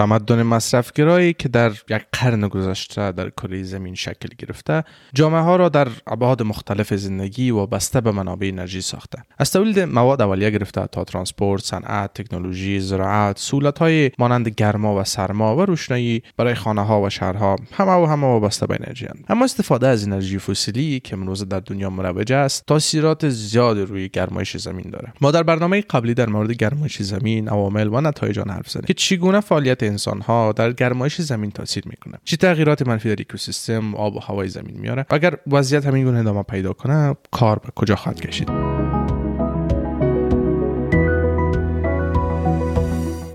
تمدن مصرفگرایی که در یک قرن گذشته در کره زمین شکل گرفته جامعه ها را در ابعاد مختلف زندگی و بسته به منابع انرژی ساخته. از تولید مواد اولیه گرفته تا ترانسپورت صنعت تکنولوژی زراعت سهولت های مانند گرما و سرما و روشنایی برای خانه ها و شهرها همه و همه وابسته به انرژی اما استفاده از انرژی فسیلی که امروز در دنیا مروج است تاثیرات زیاد روی گرمایش زمین داره. ما در برنامه قبلی در مورد گرمایش زمین عوامل و نتایج آن حرف زدیم که چگونه فعالیت انسان ها در گرمایش زمین تاثیر می‌کنه. چه تغییرات منفی در اکوسیستم آب و هوای زمین میاره اگر وضعیت همین گونه ادامه پیدا کنه کار به کجا خواهد کشید؟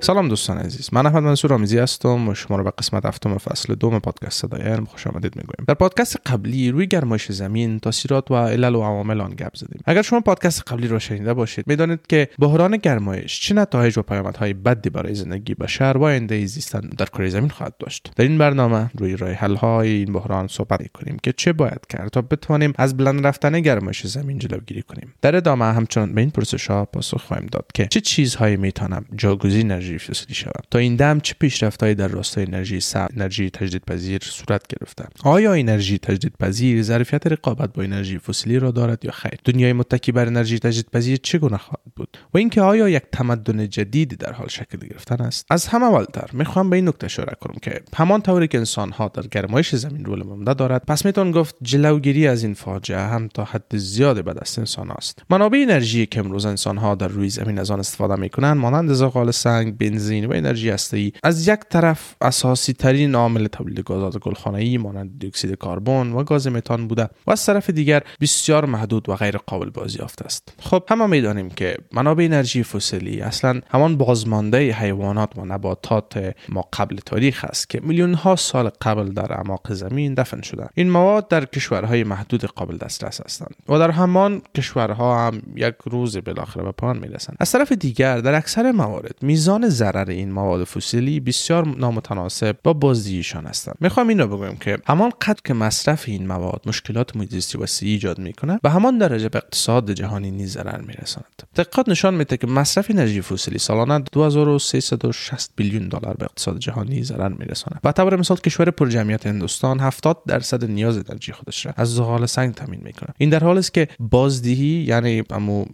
سلام دوستان عزیز. من احمد منصور آمیزی هستم و شما رو به قسمت هفتم فصل دوم پادکست صدای علم خوش آمدید می‌گویم. در پادکست قبلی روی گرمایش زمین تاثیرات و علل و عوامل آن گپ زدیم. اگر شما پادکست قبلی رو شنیده باشید می‌دانید که بحران گرمایش چه نتایج و پیامدهای بدی برای زندگی بشر و آینده زیستن در کره زمین خواهد داشت. در این برنامه روی راه حل های این بحران صحبت می‌کنیم که چه باید کرد تا بتوانیم از بلند رفتن گرمایش زمین جلوگیری کنیم. در ادامه همچنان به این پرسش ها پاسخ خواهیم داد که چه چیزهایی می‌تونم جاگزین انرژی فسیلی شود. تا این دم چه پیشرفتهایی در راستای انرژی سبز انرژی تجدیدپذیر صورت گرفته؟ آیا انرژی تجدیدپذیر ظرفیت رقابت با انرژی فسیلی را دارد یا خیر؟ دنیای متکی بر انرژی تجدیدپذیر چگونه خواهد بود؟ و اینکه آیا یک تمدن جدیدی در حال شکل گرفتن است؟ از همه اولتر می‌خوام به این نکته اشاره کنم که همان طوری که انسان ها در گرمایش زمین رول مونده دارد پس میتون گفت جلوگیری از این فاجعه هم تا حد زیاد به دست انسان است منابع انرژی که امروز انسان ها در روی زمین از آن استفاده می‌کنند مانند زغال سنگ بنزین و انرژی هسته‌ای. از یک طرف اساسی ترین عامل تولید گازات گلخانه‌ای مانند دی اکسید کربن و گاز متان بوده و از طرف دیگر بسیار محدود و غیر قابل بازیافت است. خب همه می‌دانیم که منابع انرژی فسیلی اصلا همان بازمانده حیوانات و نباتات ما قبل تاریخ است که میلیون ها سال قبل در اعماق زمین دفن شدند این مواد در کشورهای محدود قابل دسترس هستند و در همان کشورها هم یک روز بالاخره به پایان می‌رسند. از طرف دیگر در اکثر موارد میزان ضرر این مواد فسیلی بسیار نامتناسب با بازدهیشان هستند. می‌خوام این رو بگویم که همان قدر که مصرف این مواد مشکلات محیط وسیعی ایجاد می‌کنه به همان درجه به اقتصاد جهانی نیز ضرر میرساند. تحقیقات نشان میده که مصرف انرژی فسیلی سالانه 2360 بیلیون دلار به اقتصاد جهانی ضرر میرساند. و طور مثال کشور پرجمعیت هندوستان 70 درصد نیاز انرژی خودش را از زغال سنگ تامین می‌کنه این در حالی است که بازدهی یعنی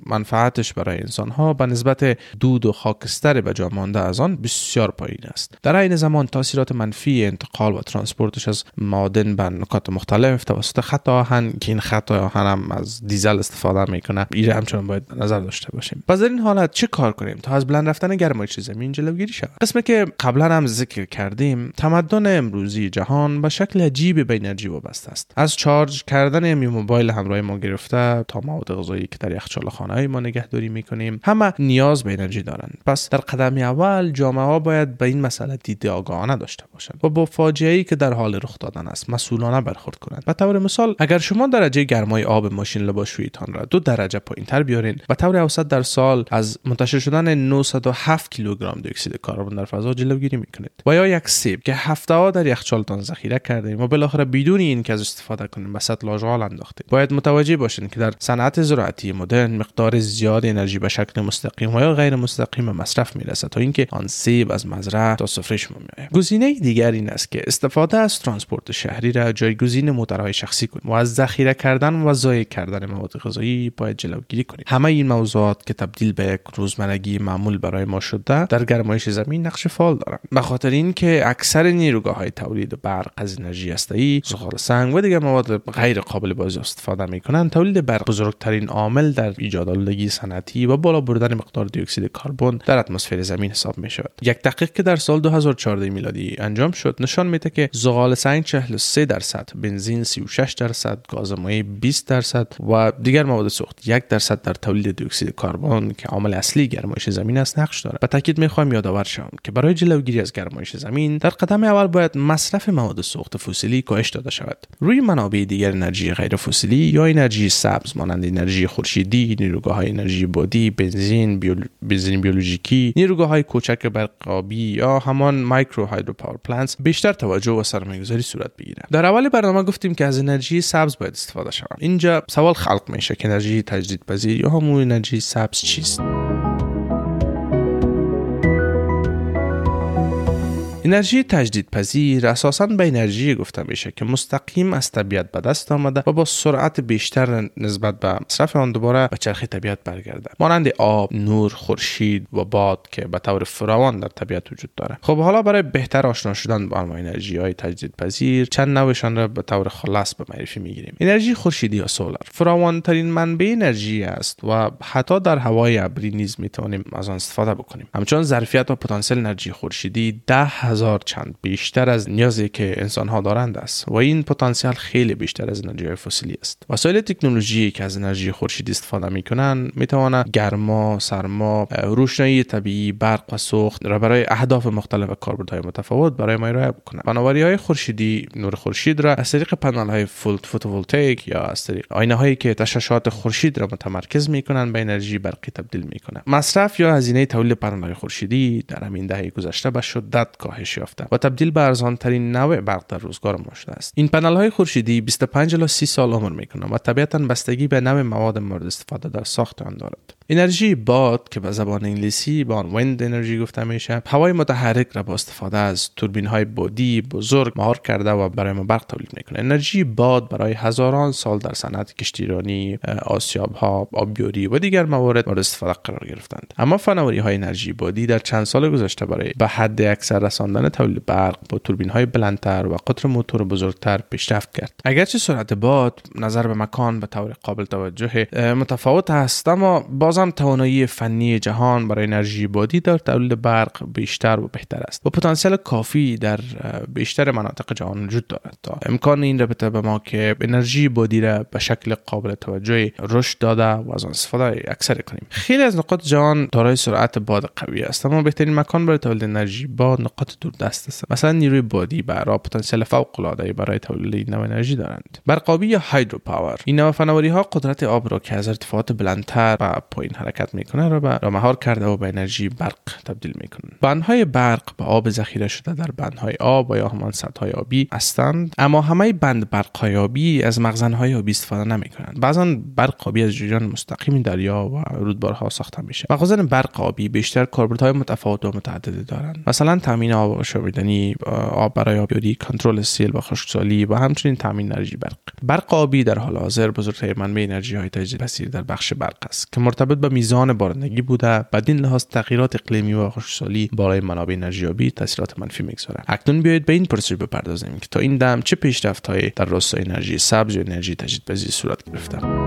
منفعتش برای انسان ها به نسبت دود و خاکستر به جا مانده از آن بسیار پایین است. در این زمان تاثیرات منفی انتقال و ترانسپورتش از معادن به نکات مختلف توسط خط آهن که این خط آهن هم از دیزل استفاده می‌کنه. این همچنان باید نظر داشته باشیم. پس در این حالت چه کار کنیم تا از بلند رفتن گرمایش زمین جلوگیری شود؟ قسمی که قبلا هم ذکر کردیم تمدن امروزی جهان به شکل عجیبی به انرژی وابسته است. از چارج کردن می موبایل همراه ما گرفته تا مواد غذایی که در یخچال خانه ما نگهداری می‌کنیم همه نیاز به انرژی دارند. پس در قدم اول جامعه ها باید به این مسئله دید آگاهانه داشته باشند و با فاجعه ای که در حال رخ دادن است مسئولانه برخورد کنند. به طور مثال اگر شما درجه گرمای آب ماشین لباسشوییتان را دو درجه پایینتر بیارین به طور اوسط در سال از منتشر شدن 907 کیلوگرم دی اکسید کربن در فضا جلوگیری می‌کنید. و یا یک سیب که هفته ها در یخچالتان ذخیره کردین و بالاخره بدون اینکه ازش استفاده کنیم به آشغال انداختید باید متوجه باشین که در صنعت زراعتی مدرن مقدار زیاد انرژی به شکل مستقیم و یا غیر مستقیم مصرف می‌رسه تا اینکه آن سیب از مزرعه تا سفره شما میآید. گزینه دیگر این است که استفاده از ترانسپورت شهری را جایگزین موتورهای شخصی کنید. و از ذخیره کردن و ضایع کردن مواد غذایی باید جلوگیری کنید. همه این موضوعات که تبدیل به یک روزمرگی معمول برای ما شده در گرمایش زمین نقش فعال دارند. به خاطر اینکه اکثر نیروگاه های تولید برق از انرژی هسته‌ای زغال سنگ و دیگر مواد غیر قابل باز استفاده می‌کنند. تولید برق بزرگترین عامل در ایجاد آلودگی صنعتی و بالا بردن مقدار دی اکسید کربن در اتمسفر زمین حساب می شود یک تحقیق که در سال 2014 میلادی انجام شد نشان میده که زغال سنگ 43 درصد بنزین 36 درصد گاز مایع 20 درصد و دیگر مواد سوخت یک درصد در تولید دی اکسید کربن که عامل اصلی گرمایش زمین است نقش دارد. به تاکید می‌خواهم یادآور شوم که برای جلوگیری از گرمایش زمین در قدم اول باید مصرف مواد سوخت فسیلی کاهش داده شود. روی منابع دیگر انرژی غیر فسیلی یا انرژی سبز مانند انرژی خورشیدی نیروگاه های انرژی بادی بنزین بیول... بنزین بیولوژیکی نیروگاه های کوچک برقابی یا همان micro hydro power plants بیشتر توجه و سرمایه‌گذاری صورت بگیره در اول برنامه گفتیم که از انرژی سبز باید استفاده شود. اینجا سوال خلق میشه که انرژی تجدیدپذیر یا همون انرژی سبز چیست؟ انرژی تجدیدپذیر اساسا به انرژی گفته میشه که مستقیم از طبیعت به دست آمده و با سرعت بیشتر نسبت به مصرف آن دوباره به چرخ طبیعت برگرده. مانند آب نور خورشید و باد که به طور فراوان در طبیعت وجود داره. خب حالا برای بهتر آشنا شدن با انواع انرژی های تجدیدپذیر چند نوعشان را به طور خلاصه به معرفی می‌گیریم. انرژی خورشیدی یا سولار فراوان ترین منبع انرژی است و حتی در هوای ابری نیز می‌توانیم از آن استفاده بکنیم. همچنان ظرفیت و پتانسیل انرژی خورشیدی ده هزار چند بیشتر از نیازی که انسان ها دارند است و این پتانسیل خیلی بیشتر از انرژی فسیلی است. وسایل تکنولوژی که از انرژی خورشیدی استفاده می‌کنند می‌توانند گرما سرما روشنایی طبیعی برق و سوخت را برای اهداف مختلف و کاربردهای متفاوت برای ما ارائه بکنند. فناوری های خورشیدی نور خورشید را از طریق پنل های فوتوولتیک یا از طریق آینه هایی که تشعشعات خورشید را متمرکز می‌کنند به انرژی برقی تبدیل می‌کنند. مصرف یا هزینه تولید پنل های خورشیدی در همین دهه گذشته به شدت کاهش یافته و تبدیل به ارزان ترین نوع برق در روزگار ما شده است. این پنل های خورشیدی 25 الی 30 سال عمر می‌کنند و طبیعتا بستگی به نوع مواد مورد استفاده در ساخت آن دارد. انرژی باد که به زبان انگلیسی به آن ویند انرژی گفته میشه هوای متحرک را با استفاده از توربین های بادی بزرگ مهار کرده و برای ما برق تولید می‌کنه. انرژی باد برای هزاران سال در صنعت کشتیرانی آسیاب ها آبیاری و دیگر موارد مورد استفاده قرار گرفتند. اما فناوری های انرژی بادی در چند سال گذشته برای به حد اکثر رساندن تولید برق با توربین های بلندتر و قطر موتور بزرگتر پیشرفت کرد. اگرچه سرعت باد نظر به مکان به طور قابل توجه متفاوت است اما بازم توانایی فنی جهان برای انرژی بادی در تولید برق بیشتر و بهتر است. و پتانسیل کافی در بیشتر مناطق جهان وجود دارد تا امکان این را بده به ما که انرژی بادی را به شکل قابل توجه رشد داده و از آن استفاده اکثر کنیم. خیلی از نقاط جهان دارای سرعت باد قوی است اما بهترین مکان برای تولید انرژی باد نقاط دوردست است مثلا نیروی بادی برای پتانسیل فوق العاده برای تولید نوع انرژی دارند. برقابی یا hydro power این نوع فناوری ها قدرت آب را که از ارتفاعات بلندتر رو به پایین حرکت می‌کنه را به مهار کرده و به انرژی برق تبدیل می‌کنند. بندهای برق به آب ذخیره شده در بندهای آب و یا همان سدهای آبی هستند اما همه بند برقهای آبی از مخزنهای آبی استفاده نمی‌کنند. بعضا برق آبی از جریان مستقیم دریا و رودبارها ساخته میشه. مخازن برق آبی بیشتر کاربردهای متفاوت و متعددی دارند. مثلا تامین آب آشامیدنی آب برای آبیاری کنترل سیل و خشکسالی و همچنین تامین انرژی برق. برق آبی در حال حاضر بزرگترین منبع انرژی های تجدیدپذیر در بخش برق است که مرتبط به میزان بارندگی بوده بدین لحاظ تغییرات اقلیمی و خشکسالی بالای منابع انرژی آبی تاثیرات منفی می‌گذارد اکنون بیایید به این پرسش بپردازیم که تا این دم چه پیشرفت‌هایی در راستای انرژی سبز و انرژی تجدیدپذیر صورت گرفته.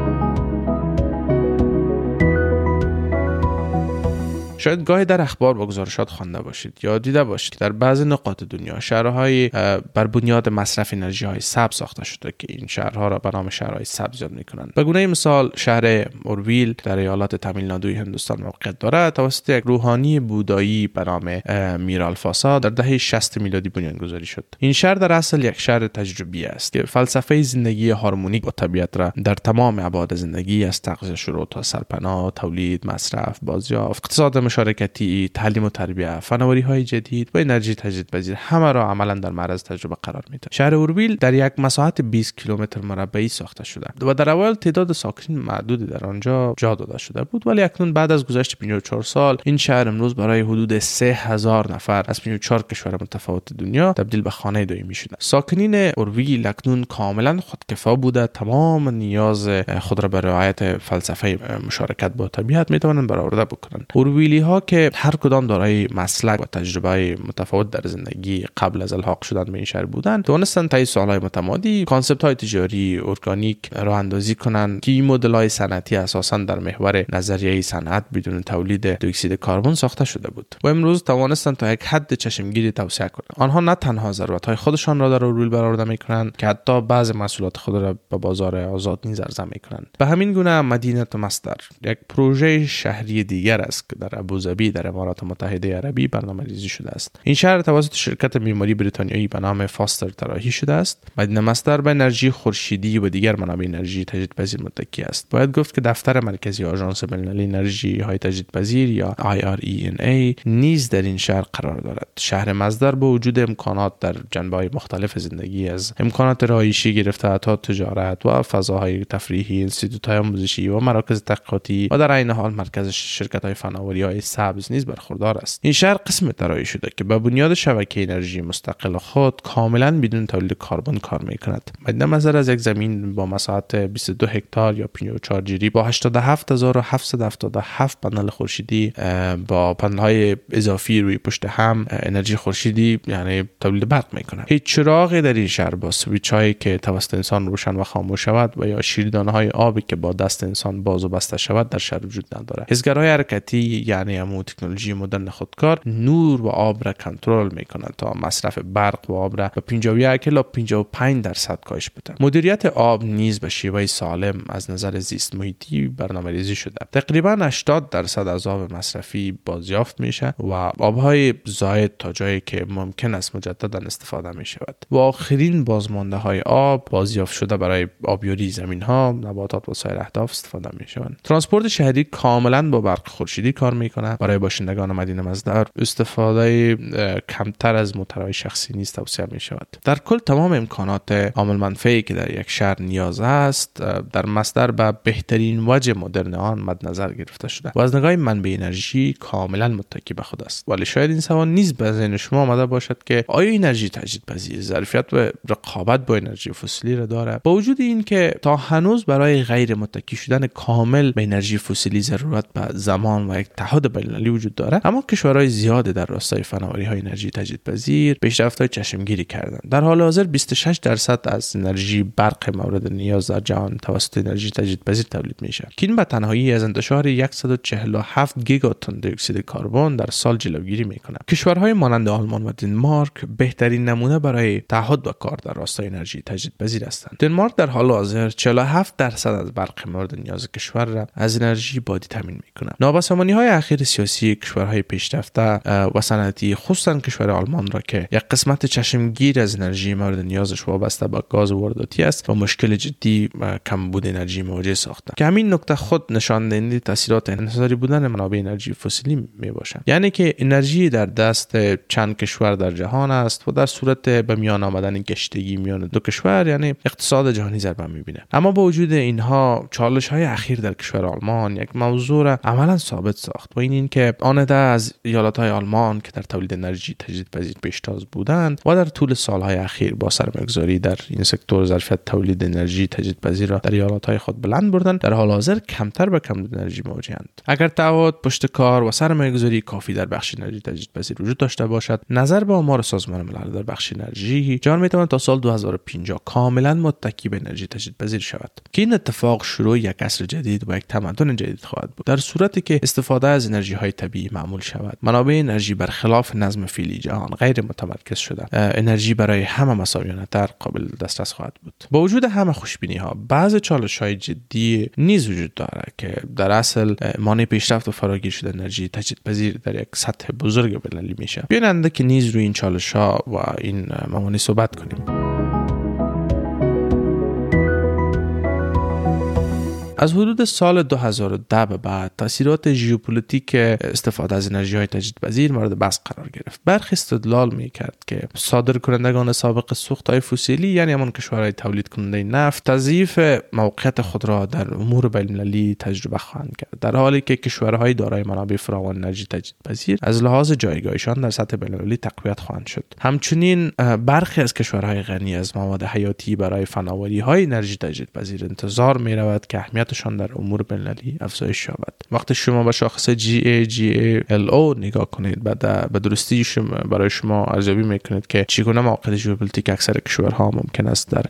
شاید گاهی در اخبار و گزارشات خوانده باشید یا دیده باشید. در بعضی نقاط دنیا شهرهای بر بنیاد مصرف انرژی های سبز ساخته شده که این شهرها را به نام شهرهای سبز یاد می‌کنند. به گونه مثال شهر اورویل در ایالات تامیل نادوی هندوستان موقعیت دارد. توسط یک روحانی بودایی به نام میرالفاسا در دهه 60 میلادی بنیانگذاری شد. این شهر در اصل یک شهر تجربی است که فلسفه زندگی هارمونیک با طبیعت را در تمام ابعاد زندگی از تغذیه شروع تا سرپناه تولید مصرف بازیافت اقتصاد مشارکتی تعلیم و تربیه فناوری های جدید و انرژی تجدیدپذیر همه را عملا در معرض تجربه قرار میده شهر اوربیل در یک مساحت 20 کیلومتر مربعی ساخته شده و در اول تعداد ساکنین معدودی در آنجا جا داده شده بود ولی اکنون بعد از گذشت 54 سال این شهر امروز برای حدود 3000 نفر از 54 کشور متفاوت دنیا تبدیل به خانه دائمی شده ساکنین اوربیل اکنون کاملا خودکفا بوده تمام نیاز خود را به رعایت فلسفه مشارکت با طبیعت می‌توانند برآورده بکنند. اوربیلی ها که هر کدام دارای مسلک و تجربه متفاوت در زندگی قبل از الحاق شدن به این شهر بودن توانستن طی سالهای متمادی concept های تجاری ارگانیک راه اندازی کنند که این مدل های صنعتی اساسا در محور نظریه صنعت بدون تولید دیوکسید کربن ساخته شده بود و امروز توانستند تا یک حد چشمگیری توسعه کنند آنها نه تنها ضرورت های خودشان را در رول برآورده می کنند که حتی بعض محصولات خود را به بازار آزاد نیز عرضه می کنند به همین گونه مدینه مصدر یک پروژه شهری دیگر است که در ابوظبی در امارات متحده عربی برنامه ریزی شده است. این شهر توسط شرکت معماری بریتانیایی به نام فاستر طراحی شده است. مدینه مصدر به انرژی خورشیدی و دیگر منابع انرژی تجدیدپذیر متکی است. باید گفت که دفتر مرکزی آژانس بین‌المللی انرژی های تجدیدپذیر یا IRENA نیز در این شهر قرار دارد. شهر مصدر با وجود امکانات در جنبه های مختلف زندگی از امکانات رهایشی گرفته تا تجارت و فضاهای تفریحی انستیتوت های آموزشی و مراکز تحقیقاتی و در عین حال مرکز شرکت های فناوری های های سبز نیز برخوردار است. این شهر قسم طراحی شده که به بنیاد شبکه انرژی مستقل خود کاملا بدون تولید کربن کار می کند مد نظر از یک زمین با مساحت 22 هکتار یا 54 جری با 87777 پنل خورشیدی با پنل های اضافی روی پشت هم انرژی خورشیدی یعنی تولید برق می کند هیچ چراغی در این شهر با سویچ هایی که توسط انسان روشن و خاموش شود و یا شیردانه های آبی که با دست انسان باز و بسته شود در شهر وجود نداره حزگرهای حرکتی یعنی امو تکنولوژی مدرن خودکار نور و آب را کنترل می کند تا مصرف برق و آب را به 51 الی 55 درصد کاهش بده. مدیریت آب نیز به شیوه سالم از نظر زیست محیطی برنامه ریزی شده. تقریبا 80 درصد از آب مصرفی بازیافت میشه و آبهای زاید تا جایی که ممکن است مجددا استفاده می شود و آخرین بازمانده های آب بازیافت شده برای آبیاری زمین ها نباتات و سایر اهداف استفاده می شوند ترانسپورت شهری کاملا با برق خورشیدی کار می برای باشندگان مدینه مزدر استفاده کمتر از موترهای شخصی نیز توصیه می شود در کل تمام امکانات عامل منفعی که در یک شهر نیاز است در مصدر به بهترین وجه مدرن آن مد نظر گرفته شده. و از نگاه منبع انرژی کاملا متکی به خود است. ولی شاید این سوال نیز به ذهن شما آمده باشد که آیا انرژی تجدیدپذیر ظرفیت و رقابت با انرژی فسیلی را دارد؟ با وجود این که تا هنوز برای غیر متکی شدن کامل به انرژی فسیلی ضرورت به زمان و یک تعهد بینالمللی وجود دارد اما کشورهای زیاد در راستای فناوری های انرژی تجدیدپذیر پیشرفت های چشمگیری کردند. در حال حاضر 26 درصد از انرژی برق مورد نیاز در جهان توسط انرژی تجدیدپذیر تولید میشه که این به تنهایی از انتشار 147 گیگاتن دی اکسید کربن در سال جلوگیری می‌کنه کشورهای مانند آلمان و دنمارک بهترین نمونه برای تعهد و کار در راستای انرژی تجدیدپذیر هستند. دنمارک در حال حاضر 47 درصد از برق مورد نیاز کشور را از انرژی بادی تامین می‌کنه نابسامانی های سیاسی کشورهای پیشرفته و صنعتی خصوصا کشور آلمان را که یک قسمت چشمگیر از انرژی مورد نیازش وابسته به گاز وارداتی است و مشکل جدی کمبود انرژی مواجه ساخته. که همین نکته خود نشان دهنده تاثیرات انحصاری بودن منابع انرژی فسیلی می باشد یعنی که انرژی در دست چند کشور در جهان است و در صورت به میان آمدن گشتگی میان دو کشور یعنی اقتصاد جهانی ضربه می‌بینه. اما با وجود اینها چالش های اخیر در کشور آلمان یک موضوع را عملا ثابت ساخت و این اینکه آنده از ایالات های آلمان که در تولید انرژی تجدیدپذیر پیشتاز بودند و در طول سالهای اخیر با سرمایه‌گذاری در این سکتور ظرفیت تولید انرژی تجدیدپذیر را در ایالات های خود بلند بردند در حال حاضر کمتر به کمبود انرژی مواجهند اگر تعهد پشت کار و سرمایه‌گذاری کافی در بخش انرژی تجدیدپذیر وجود داشته باشد نظر به آمار سازمان ملل در بخش انرژی جان می‌تواند تا سال 2050 کاملا متکی به انرژی تجدیدپذیر شود. که این اتفاق شروع یک عصر جدید و یک تمدن جدید خواهد بود. در صورتی که استفاده از انرژی های طبیعی معمول شود. منابع انرژی برخلاف نظم فعلی جهان غیر متمرکز شده انرژی برای همه مساویانه تر قابل دسترس خواهد بود. با وجود همه خوشبینی ها بعض چالش های جدی نیز وجود دارد که در اصل مانع پیشرفت و فراگیر شده انرژی تجدیدپذیر در یک سطح بزرگ بین‌المللی میشه بیاین که نیز روی این چالش ها و این موانع صحبت کنیم. از حدود سال 2010 به بعد تاثیرات ژئوپلیتیک استفاده از انرژی های تجدیدپذیر مورد بحث قرار گرفت. برخی استدلال می کرد که صادر کنندگان سابق سوخت های فسیلی یعنی همان کشورهای تولید کننده نفت تضعیف موقعیت خود را در امور بین‌المللی تجربه خواهند کرد در حالی که کشورهای دارای منابع فراوان انرژی تجدیدپذیر از لحاظ جایگاهشان در سطح بین‌المللی تقویت خواهند شد. همچنین برخی از کشورهای غنی از مواد حیاتی برای فناوری های انرژی تجدیدپذیر انتظار می رود که اهمیت اهمیتشان در امور بین‌المللی افزایش یابد. وقتی شما به شاخص GeGaLo نگاه کنید بعد به درستی شما برای شما ارزیابی می‌کنید که چگونه موقعیت ژئوپلیتیک اکثر کشورها ممکن است در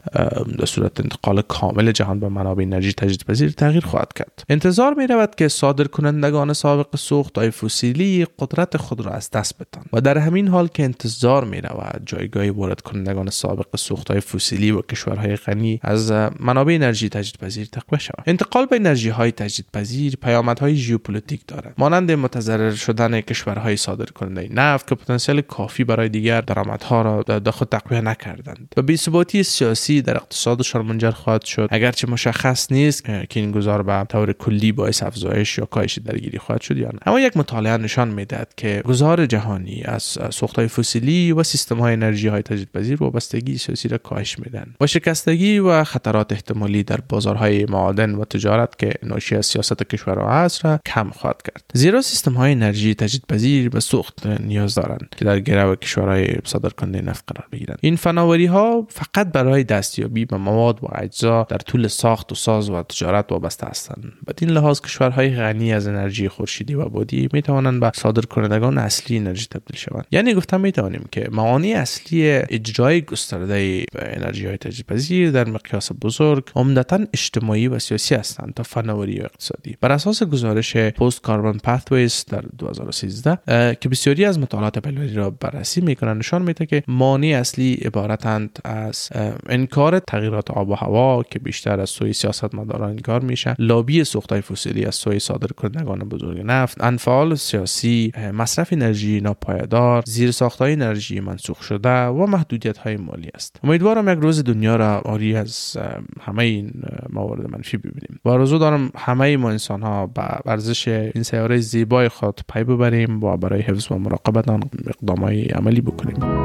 در صورت انتقال کامل جهان به منابع انرژی تجدیدپذیر تغییر خواهد کرد. انتظار می رود که صادر کنندگان سابق سوخت های فسیلی قدرت خود را از دست بدن و در همین حال که انتظار می رود جایگاه وارد کنندگان سابق سوخت های فسیلی و کشورهای غنی از منابع انرژی تجدیدپذیر تقویت شود. انتقال به انرژی های تجدیدپذیر پیامدهای ژئوپلیتیک دارد. مانند متضرر شدن کشورهای صادر کننده نفت که پتانسیل کافی برای دیگر درآمدها را در خود تقویت نکردند. و بی‌ثباتی سیاسی در اقتصادشان منجر خواهد شد. اگرچه مشخص نیست که این گذار به طور کلی باعث افزایش یا کاهش درگیری خواهد شد یا نه. اما یک مطالعه نشان می‌دهد که گذار جهانی از های فسیلی و سیستم های انرژی های تجدیدپذیر وابستگی سیاسی را کاهش میدن با شکستگی و خطرات احتمالی در بازارهای معادن و تجارت که ناشی از سیاست کشورها هست را کم خواهد کرد. زیرا سیستم های انرژی تجدیدپذیر به سوخت نیاز دارند که در گرو کشورهای صادرکننده نفت قرار بگیرند. این فناوری ها فقط برای دستیابی به مواد و اجزا در طول ساخت و ساز و تجارت وابسته هستند. بدین لحاظ کشورهای غنی از انرژی خورشیدی و بادی می توانند به صادر کنندگان اصلی انرژی تبدیل شوند. یعنی گفتم می توانیم که موانع اصلی اجرای گسترده انرژی های تجدیدپذیر در مقیاس بزرگ عمدتا اجتماعی و سیاسی هستند تا فناوری اقتصادی. بر اساس گزارش پست کاربن پاثویز در 2013 که بسیاری از مطالعات پلوری را بررسی می‌کنند نشان میده که مانع اصلی عبارتند از انکار تغییرات آب و هوا که بیشتر از سوی سیاستمداران انکار میشه لابی سوختهای فسیلی از سوی صادر کنندگان بزرگ نفت انفعال سیاسی مصرف انرژی ناپایدار زیر ساختهای انرژی منسوخ شده و محدودیت های مالی است. امیدوارم یک روز دنیا را آری از همه این موارد منفی ببینیم. و آرزو دارم همه ما انسان ها به ورزش این سیاره زیبای خود پی ببریم و برای حفظ و مراقبت آن اقدام عملی بکنیم.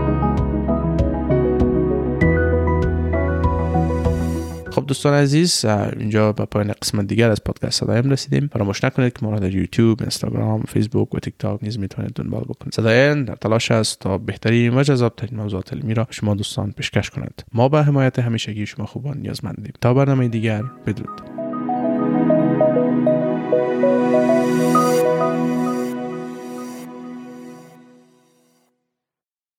خب دوستان عزیز اینجا به پایان قسمت دیگر از پادکست صدایم رسیدیم. فراموش نکنید که ما در یوتیوب اینستاگرام فیسبوک و تیک تاک نیز می‌تونید دنبال بکنید. صدایم در تلاش است تا بهترین و جذابترین موضوعات علمی را شما دوستان پیشکش کند ما به حمایت همیشگی شما خوبان نیازمندیم. تا برنامه دیگر بدرود.